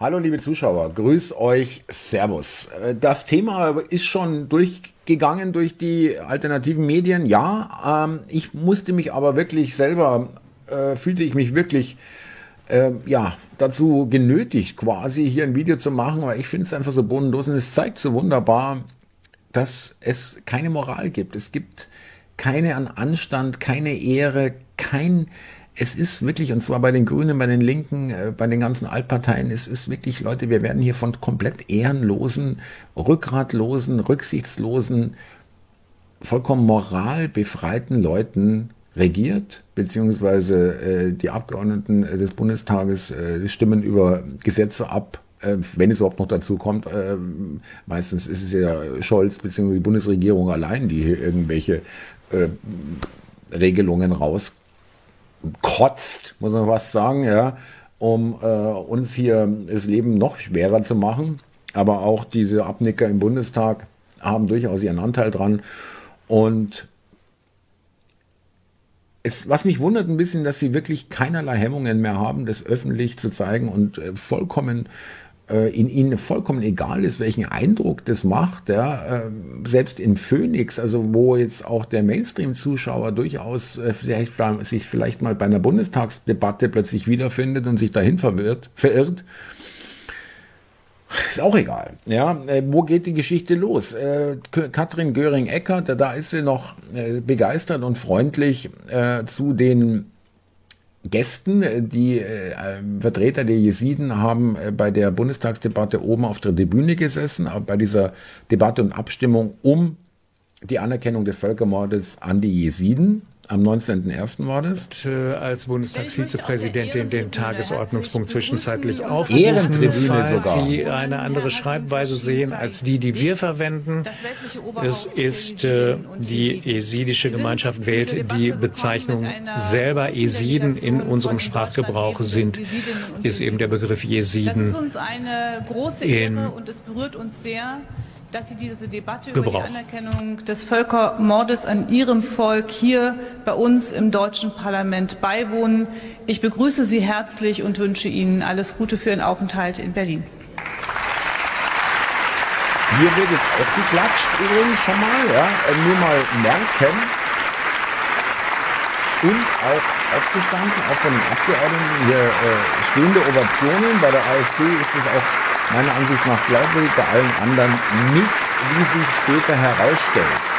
Hallo liebe Zuschauer, grüß euch, Servus. Äh, das Thema ist schon durchgegangen durch die alternativen Medien. Ja, ähm, ich musste mich aber wirklich selber, äh, fühlte ich mich wirklich äh, ja, dazu genötigt, quasi hier ein Video zu machen, weil ich finde es einfach so bodenlos und es zeigt so wunderbar, dass es keine Moral gibt. Es gibt keine an Anstand, keine Ehre, kein es ist wirklich, und zwar bei den Grünen, bei den Linken, äh, bei den ganzen Altparteien, es ist wirklich, Leute, wir werden hier von komplett ehrenlosen, rückgratlosen, rücksichtslosen, vollkommen moralbefreiten Leuten regiert, beziehungsweise äh, die Abgeordneten des Bundestages äh, stimmen über Gesetze ab, äh, wenn es überhaupt noch dazu kommt. Äh, meistens ist es ja Scholz beziehungsweise die Bundesregierung allein, die hier irgendwelche äh, Regelungen raus kotzt, muss man was sagen, ja, um äh, uns hier das Leben noch schwerer zu machen. Aber auch diese Abnicker im Bundestag haben durchaus ihren Anteil dran. Und es, was mich wundert ein bisschen, dass sie wirklich keinerlei Hemmungen mehr haben, das öffentlich zu zeigen und äh, vollkommen äh, in ihnen vollkommen egal ist, welchen Eindruck das macht, ja, äh, selbst in Phoenix, also wo jetzt auch der Mainstream-Zuschauer durchaus äh, vielleicht, sich vielleicht mal bei einer Bundestagsdebatte plötzlich wiederfindet und sich dahin verwirrt, verirrt, ist auch egal. Ja, wo geht die Geschichte los? Äh, Katrin Göring-Eckert, da ist sie noch äh, begeistert und freundlich äh, zu den Gästen. Äh, die äh, Vertreter der Jesiden haben äh, bei der Bundestagsdebatte oben auf der Tribüne gesessen, bei dieser Debatte und Abstimmung um die Anerkennung des Völkermordes an die Jesiden. Am 19.01. war das. Und, äh, als Bundestagsvizepräsidentin den Tagesordnungspunkt zwischenzeitlich aufgerufen, falls sogar. Sie eine andere Schreibweise sehen als die, die wir verwenden. Es ist äh, die esidische Gemeinschaft wählt die Bezeichnung selber. Esiden in unserem Sprachgebrauch sind, ist eben der Begriff Jesiden. Das ist uns eine große Ehre und es berührt uns sehr dass Sie diese Debatte Gebrauch. über die Anerkennung des Völkermordes an Ihrem Volk hier bei uns im deutschen Parlament beiwohnen. Ich begrüße Sie herzlich und wünsche Ihnen alles Gute für Ihren Aufenthalt in Berlin. Hier wird jetzt auch geklatscht übrigens schon mal, ja, nur mal merken. Und auch aufgestanden, auch von den Abgeordneten hier äh, stehende Ovationen. Bei der AfD ist es auch meiner Ansicht nach glaubwürdig, bei allen anderen nicht, wie sich später herausstellt.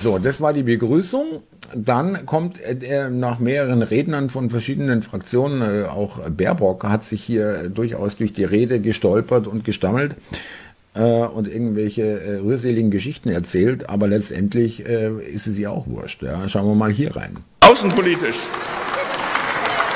So, das war die Begrüßung. Dann kommt äh, nach mehreren Rednern von verschiedenen Fraktionen, äh, auch Baerbock hat sich hier durchaus durch die Rede gestolpert und gestammelt äh, und irgendwelche äh, rührseligen Geschichten erzählt, aber letztendlich äh, ist es ihr auch wurscht. Ja. Schauen wir mal hier rein. Außenpolitisch.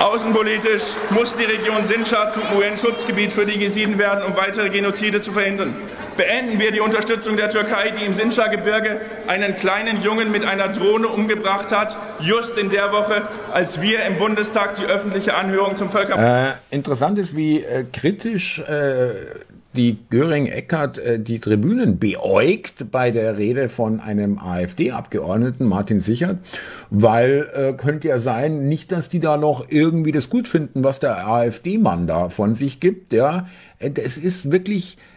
Außenpolitisch muss die Region Sinjar zum UN-Schutzgebiet für die Jesiden werden, um weitere Genozide zu verhindern. Beenden wir die Unterstützung der Türkei, die im Sinjar-Gebirge einen kleinen Jungen mit einer Drohne umgebracht hat, just in der Woche, als wir im Bundestag die öffentliche Anhörung zum Völkermord. Äh, interessant ist, wie äh, kritisch äh, die Göring-Eckert äh, die Tribünen beäugt bei der Rede von einem AfD-Abgeordneten, Martin Sichert, weil äh, könnte ja sein, nicht, dass die da noch irgendwie das gut finden, was der AfD-Mann da von sich gibt, ja. Äh, es ist wirklich, äh,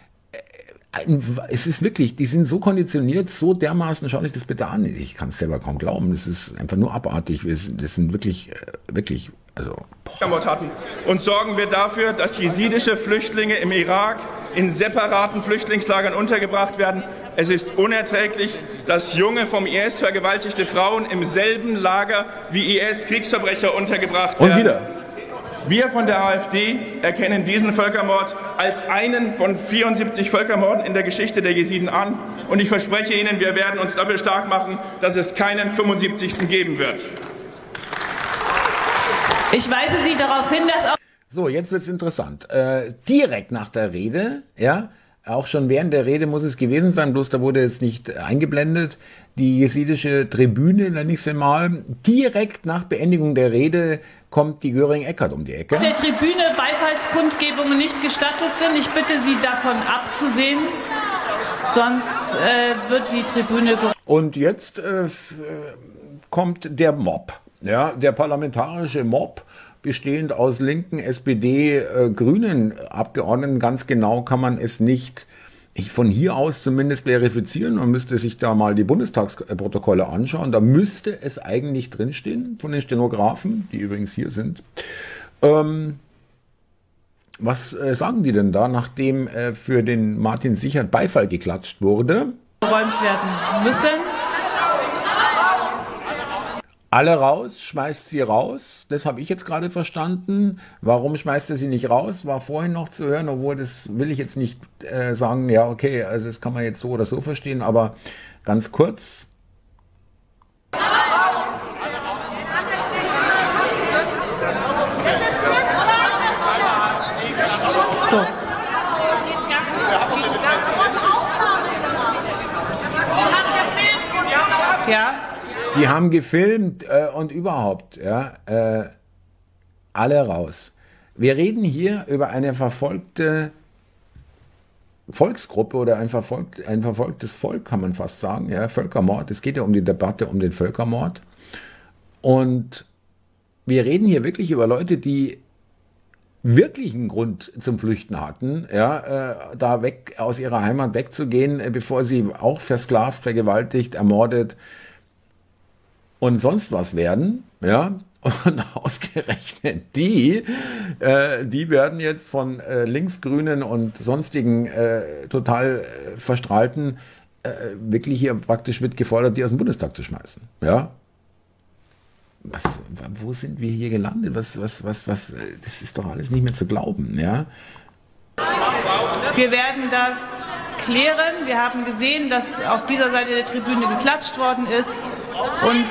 es ist wirklich, die sind so konditioniert, so dermaßen, schau dich das bitte an. Ich kann es selber kaum glauben. Das ist einfach nur abartig. Das sind wirklich, wirklich, also. Boah. Und sorgen wir dafür, dass jesidische Flüchtlinge im Irak in separaten Flüchtlingslagern untergebracht werden. Es ist unerträglich, dass junge vom IS vergewaltigte Frauen im selben Lager wie IS-Kriegsverbrecher untergebracht werden. Und wieder. Wir von der AfD erkennen diesen Völkermord als einen von 74 Völkermorden in der Geschichte der Jesiden an. Und ich verspreche Ihnen, wir werden uns dafür stark machen, dass es keinen 75. geben wird. Ich weise Sie darauf hin, dass auch so, jetzt wird's interessant. Äh, direkt nach der Rede, ja, auch schon während der Rede muss es gewesen sein, bloß da wurde jetzt nicht eingeblendet, die jesidische Tribüne, nenne ich sie mal. Direkt nach Beendigung der Rede kommt die Göring-Eckert um die Ecke. Auf der Tribüne Beifallskundgebungen nicht gestattet sind. Ich bitte Sie davon abzusehen. sonst äh, wird die Tribüne. Und jetzt äh, äh, kommt der Mob, ja, der parlamentarische Mob bestehend aus linken, SPD, äh, Grünen Abgeordneten. Ganz genau kann man es nicht von hier aus zumindest verifizieren. Man müsste sich da mal die Bundestagsprotokolle anschauen. Da müsste es eigentlich drinstehen von den Stenografen, die übrigens hier sind. Ähm, was äh, sagen die denn da, nachdem äh, für den Martin Sichert Beifall geklatscht wurde? Geräumt werden müssen. Alle raus, schmeißt sie raus. Das habe ich jetzt gerade verstanden. Warum schmeißt er sie nicht raus? War vorhin noch zu hören, obwohl das will ich jetzt nicht äh, sagen. Ja, okay, also das kann man jetzt so oder so verstehen, aber ganz kurz. So. Ja. Die haben gefilmt äh, und überhaupt, ja, äh, alle raus. Wir reden hier über eine verfolgte Volksgruppe oder ein, verfolgt, ein verfolgtes Volk, kann man fast sagen, ja, Völkermord. Es geht ja um die Debatte um den Völkermord. Und wir reden hier wirklich über Leute, die wirklichen Grund zum Flüchten hatten, ja, äh, da weg aus ihrer Heimat wegzugehen, äh, bevor sie auch versklavt, vergewaltigt, ermordet und sonst was werden, ja. Und ausgerechnet die, äh, die werden jetzt von äh, Linksgrünen und sonstigen äh, total äh, verstrahlten äh, wirklich hier praktisch mit gefordert, die aus dem Bundestag zu schmeißen. Ja, was, wo sind wir hier gelandet? Was, was, was, was, das ist doch alles nicht mehr zu glauben, ja? Wir werden das klären. Wir haben gesehen, dass auf dieser Seite der Tribüne geklatscht worden ist. Und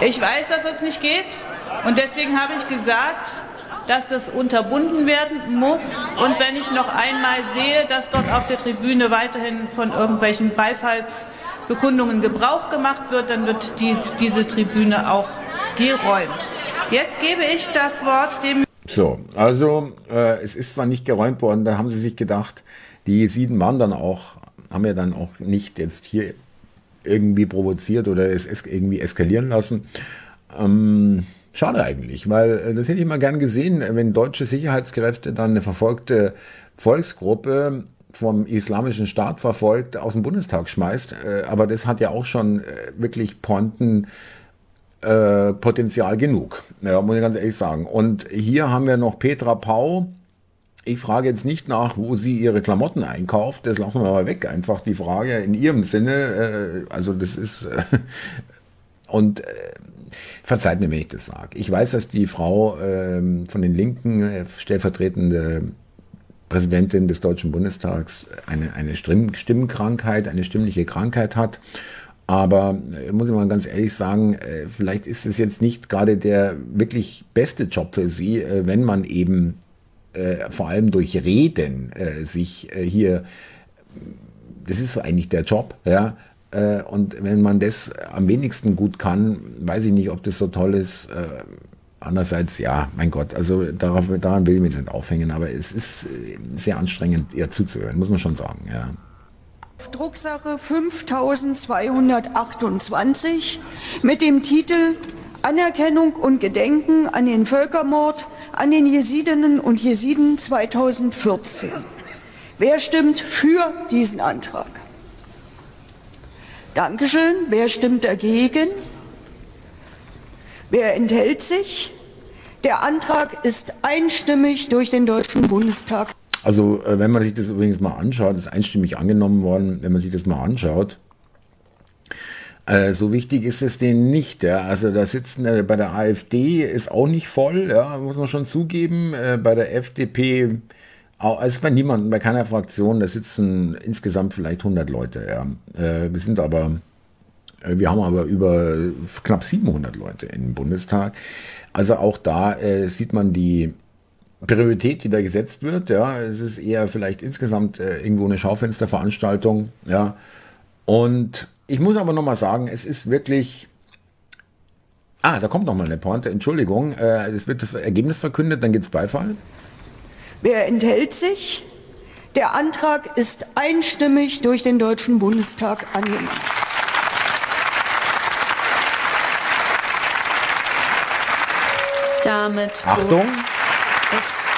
ich weiß, dass das nicht geht. Und deswegen habe ich gesagt, dass das unterbunden werden muss. Und wenn ich noch einmal sehe, dass dort auf der Tribüne weiterhin von irgendwelchen Beifalls Bekundungen Gebrauch gemacht wird, dann wird die, diese Tribüne auch geräumt. Jetzt gebe ich das Wort dem. So, also äh, es ist zwar nicht geräumt worden, da haben sie sich gedacht, die sieben waren dann auch, haben ja dann auch nicht jetzt hier irgendwie provoziert oder es irgendwie eskalieren lassen. Ähm, schade eigentlich, weil äh, das hätte ich mal gern gesehen, wenn deutsche Sicherheitskräfte dann eine verfolgte Volksgruppe vom islamischen Staat verfolgt, aus dem Bundestag schmeißt. Äh, aber das hat ja auch schon äh, wirklich Ponten äh, Potenzial genug, ja, muss ich ganz ehrlich sagen. Und hier haben wir noch Petra Pau. Ich frage jetzt nicht nach, wo sie ihre Klamotten einkauft. Das lassen wir mal weg. Einfach die Frage in ihrem Sinne. Also das ist und verzeiht mir, wenn ich das sage. Ich weiß, dass die Frau ähm, von den Linken stellvertretende Präsidentin des Deutschen Bundestags eine, eine Stimmenkrankheit, eine stimmliche Krankheit hat. Aber äh, muss ich mal ganz ehrlich sagen, äh, vielleicht ist es jetzt nicht gerade der wirklich beste Job für Sie, äh, wenn man eben vor allem durch Reden sich hier, das ist eigentlich der Job, ja. Und wenn man das am wenigsten gut kann, weiß ich nicht, ob das so toll ist, Andererseits, ja, mein Gott, also darauf, daran will ich mich nicht aufhängen, aber es ist sehr anstrengend, ihr zuzuhören, muss man schon sagen, ja. Drucksache 5228 mit dem Titel Anerkennung und Gedenken an den Völkermord an den Jesidinnen und Jesiden 2014. Wer stimmt für diesen Antrag? Dankeschön. Wer stimmt dagegen? Wer enthält sich? Der Antrag ist einstimmig durch den Deutschen Bundestag. Also, äh, wenn man sich das übrigens mal anschaut, ist einstimmig angenommen worden, wenn man sich das mal anschaut. Äh, so wichtig ist es denen nicht. Ja. Also da sitzen äh, bei der AfD ist auch nicht voll, ja, muss man schon zugeben. Bei der FDP, auch, also bei niemandem, bei keiner Fraktion, da sitzen insgesamt vielleicht 100 Leute. Ja. Wir sind aber, wir haben aber über knapp 700 Leute im Bundestag. Also auch da sieht man die Priorität, die da gesetzt wird. Ja, es ist eher vielleicht insgesamt äh, irgendwo eine Schaufensterveranstaltung. Ja, und ich muss aber nochmal sagen, es ist wirklich. Ah, da kommt nochmal eine Pointe. Entschuldigung, äh, es wird das Ergebnis verkündet, dann gibt's Beifall. Wer enthält sich? Der Antrag ist einstimmig durch den Deutschen Bundestag angenommen. Damit Achtung. Ist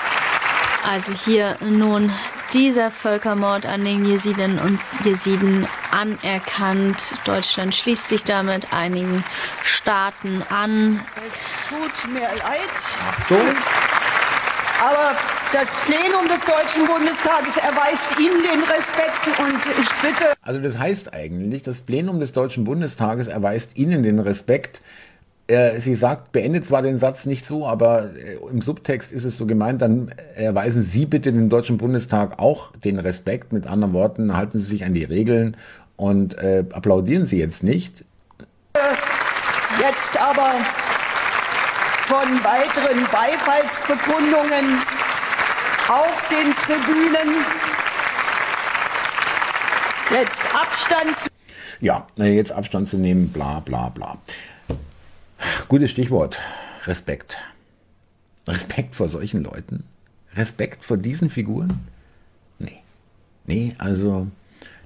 also hier nun dieser Völkermord an den Jesiden und Jesiden anerkannt. Deutschland schließt sich damit einigen Staaten an. Es tut mir leid. Achtung. Aber das Plenum des Deutschen Bundestages erweist Ihnen den Respekt und ich bitte. Also das heißt eigentlich, das Plenum des Deutschen Bundestages erweist Ihnen den Respekt, äh, sie sagt, beendet zwar den Satz nicht so, aber äh, im Subtext ist es so gemeint, dann erweisen Sie bitte dem Deutschen Bundestag auch den Respekt. Mit anderen Worten, halten Sie sich an die Regeln und äh, applaudieren Sie jetzt nicht. Jetzt aber von weiteren Beifallsbekundungen auf den Tribünen. Jetzt Abstand zu. Ja, jetzt Abstand zu nehmen, bla bla bla. Gutes Stichwort. Respekt. Respekt vor solchen Leuten. Respekt vor diesen Figuren? Nee. Nee, also,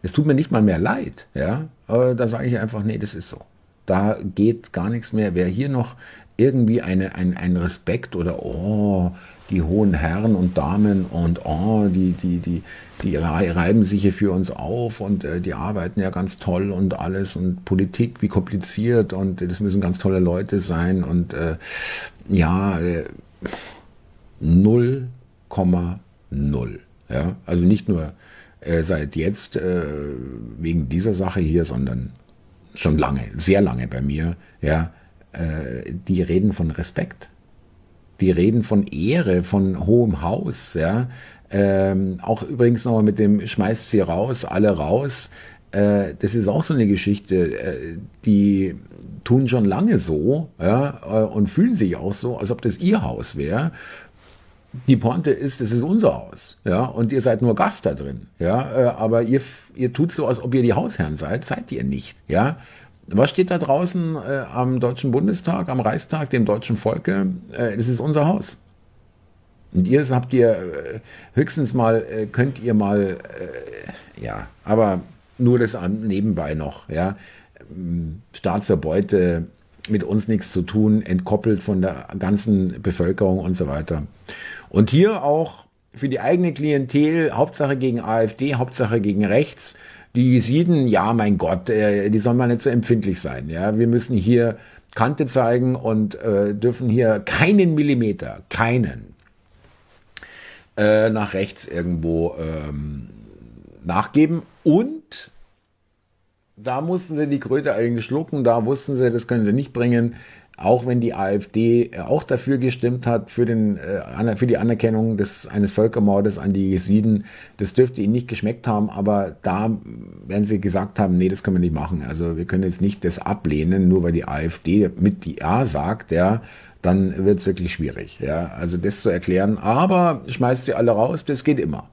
es tut mir nicht mal mehr leid, ja. Aber da sage ich einfach, nee, das ist so. Da geht gar nichts mehr. Wer hier noch irgendwie eine, ein, ein Respekt oder, oh, die hohen Herren und Damen und oh, die, die, die, die reiben sich hier für uns auf und äh, die arbeiten ja ganz toll und alles und Politik, wie kompliziert und das müssen ganz tolle Leute sein und äh, ja, äh, 0,0. Ja, also nicht nur äh, seit jetzt äh, wegen dieser Sache hier, sondern schon lange, sehr lange bei mir, ja, äh, die reden von Respekt. Die reden von Ehre, von hohem Haus, ja. Ähm, auch übrigens nochmal mit dem schmeißt sie raus, alle raus. Äh, das ist auch so eine Geschichte, äh, die tun schon lange so ja, äh, und fühlen sich auch so, als ob das ihr Haus wäre. Die Pointe ist, es ist unser Haus, ja, und ihr seid nur Gast da drin, ja, äh, aber ihr, ihr tut so, als ob ihr die Hausherren seid, seid ihr nicht, ja. Was steht da draußen äh, am Deutschen Bundestag, am Reichstag, dem deutschen Volke? Äh, das ist unser Haus. Und ihr habt ihr äh, höchstens mal, äh, könnt ihr mal, äh, ja, aber nur das nebenbei noch, ja. Ähm, Staatsverbeute mit uns nichts zu tun, entkoppelt von der ganzen Bevölkerung und so weiter. Und hier auch für die eigene Klientel, Hauptsache gegen AfD, Hauptsache gegen rechts. Die Jesiden, ja, mein Gott, äh, die sollen mal nicht so empfindlich sein. Ja, wir müssen hier Kante zeigen und äh, dürfen hier keinen Millimeter, keinen äh, nach rechts irgendwo ähm, nachgeben. Und da mussten sie die Kröte eigentlich schlucken, da wussten sie, das können sie nicht bringen. Auch wenn die AfD äh, auch dafür gestimmt hat, für, den, äh, für die Anerkennung des, eines Völkermordes an die Jesiden, das dürfte ihnen nicht geschmeckt haben, aber da werden sie gesagt haben, nee, das können wir nicht machen. Also wir können jetzt nicht das ablehnen, nur weil die AfD mit die A sagt, ja, dann wird es wirklich schwierig. Ja, also das zu erklären. Aber schmeißt sie alle raus, das geht immer.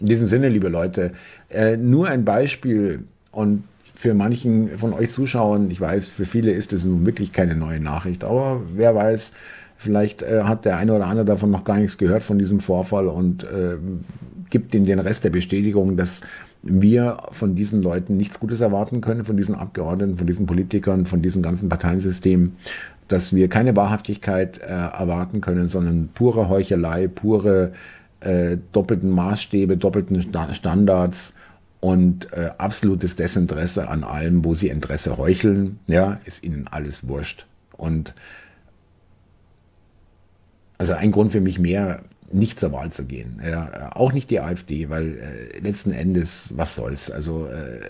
In diesem Sinne, liebe Leute, äh, nur ein Beispiel und für manchen von euch Zuschauern, ich weiß, für viele ist es nun wirklich keine neue Nachricht, aber wer weiß, vielleicht äh, hat der eine oder andere davon noch gar nichts gehört von diesem Vorfall und äh, gibt ihnen den Rest der Bestätigung, dass wir von diesen Leuten nichts Gutes erwarten können, von diesen Abgeordneten, von diesen Politikern, von diesem ganzen Parteiensystem dass wir keine Wahrhaftigkeit äh, erwarten können, sondern pure Heuchelei, pure äh, doppelten Maßstäbe, doppelten Standards und äh, absolutes Desinteresse an allem, wo sie Interesse heucheln, ja, ist ihnen alles wurscht. Und also ein Grund für mich mehr, nicht zur Wahl zu gehen. Ja, auch nicht die AfD, weil äh, letzten Endes, was soll's? Also äh,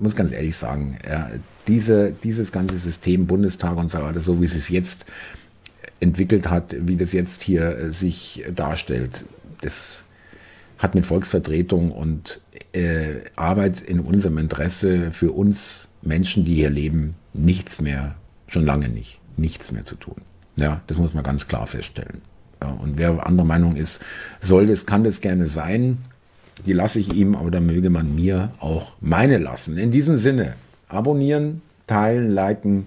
muss ganz ehrlich sagen, ja, diese, dieses ganze System Bundestag und so weiter, so wie es sich jetzt entwickelt hat, wie das jetzt hier äh, sich darstellt, das hat mit Volksvertretung und äh, Arbeit in unserem Interesse für uns Menschen, die hier leben, nichts mehr, schon lange nicht, nichts mehr zu tun. Ja, das muss man ganz klar feststellen. Ja, und wer anderer Meinung ist, soll das, kann das gerne sein. Die lasse ich ihm, aber da möge man mir auch meine lassen. In diesem Sinne, abonnieren, teilen, liken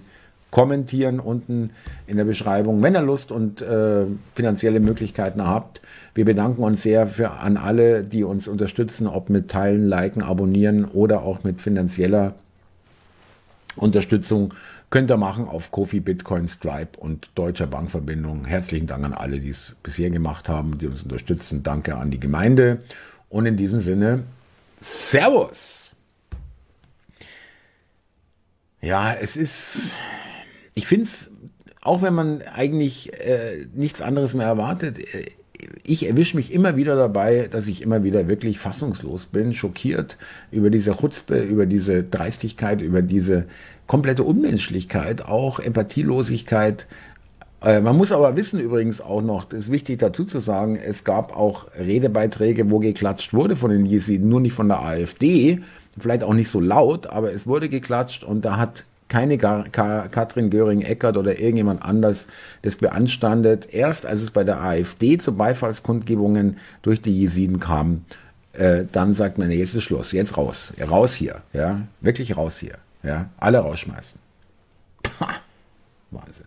kommentieren unten in der Beschreibung, wenn ihr Lust und äh, finanzielle Möglichkeiten habt. Wir bedanken uns sehr für an alle, die uns unterstützen, ob mit Teilen, Liken, Abonnieren oder auch mit finanzieller Unterstützung könnt ihr machen auf Kofi, Bitcoin, Stripe und Deutscher Bankverbindung. Herzlichen Dank an alle, die es bisher gemacht haben, die uns unterstützen. Danke an die Gemeinde. Und in diesem Sinne, Servus! Ja, es ist, ich finde es, auch wenn man eigentlich äh, nichts anderes mehr erwartet, äh, ich erwische mich immer wieder dabei, dass ich immer wieder wirklich fassungslos bin, schockiert über diese Chutzpe, über diese Dreistigkeit, über diese komplette Unmenschlichkeit, auch Empathielosigkeit. Äh, man muss aber wissen übrigens auch noch, das ist wichtig dazu zu sagen, es gab auch Redebeiträge, wo geklatscht wurde von den Jesiden, nur nicht von der AfD, vielleicht auch nicht so laut, aber es wurde geklatscht und da hat keine Katrin Göring-Eckert oder irgendjemand anders das beanstandet. Erst als es bei der AfD zu Beifallskundgebungen durch die Jesiden kam, äh, dann sagt man, nee, jetzt ist Schluss, jetzt raus, raus hier, ja, wirklich raus hier, ja, alle rausschmeißen. Wahnsinn.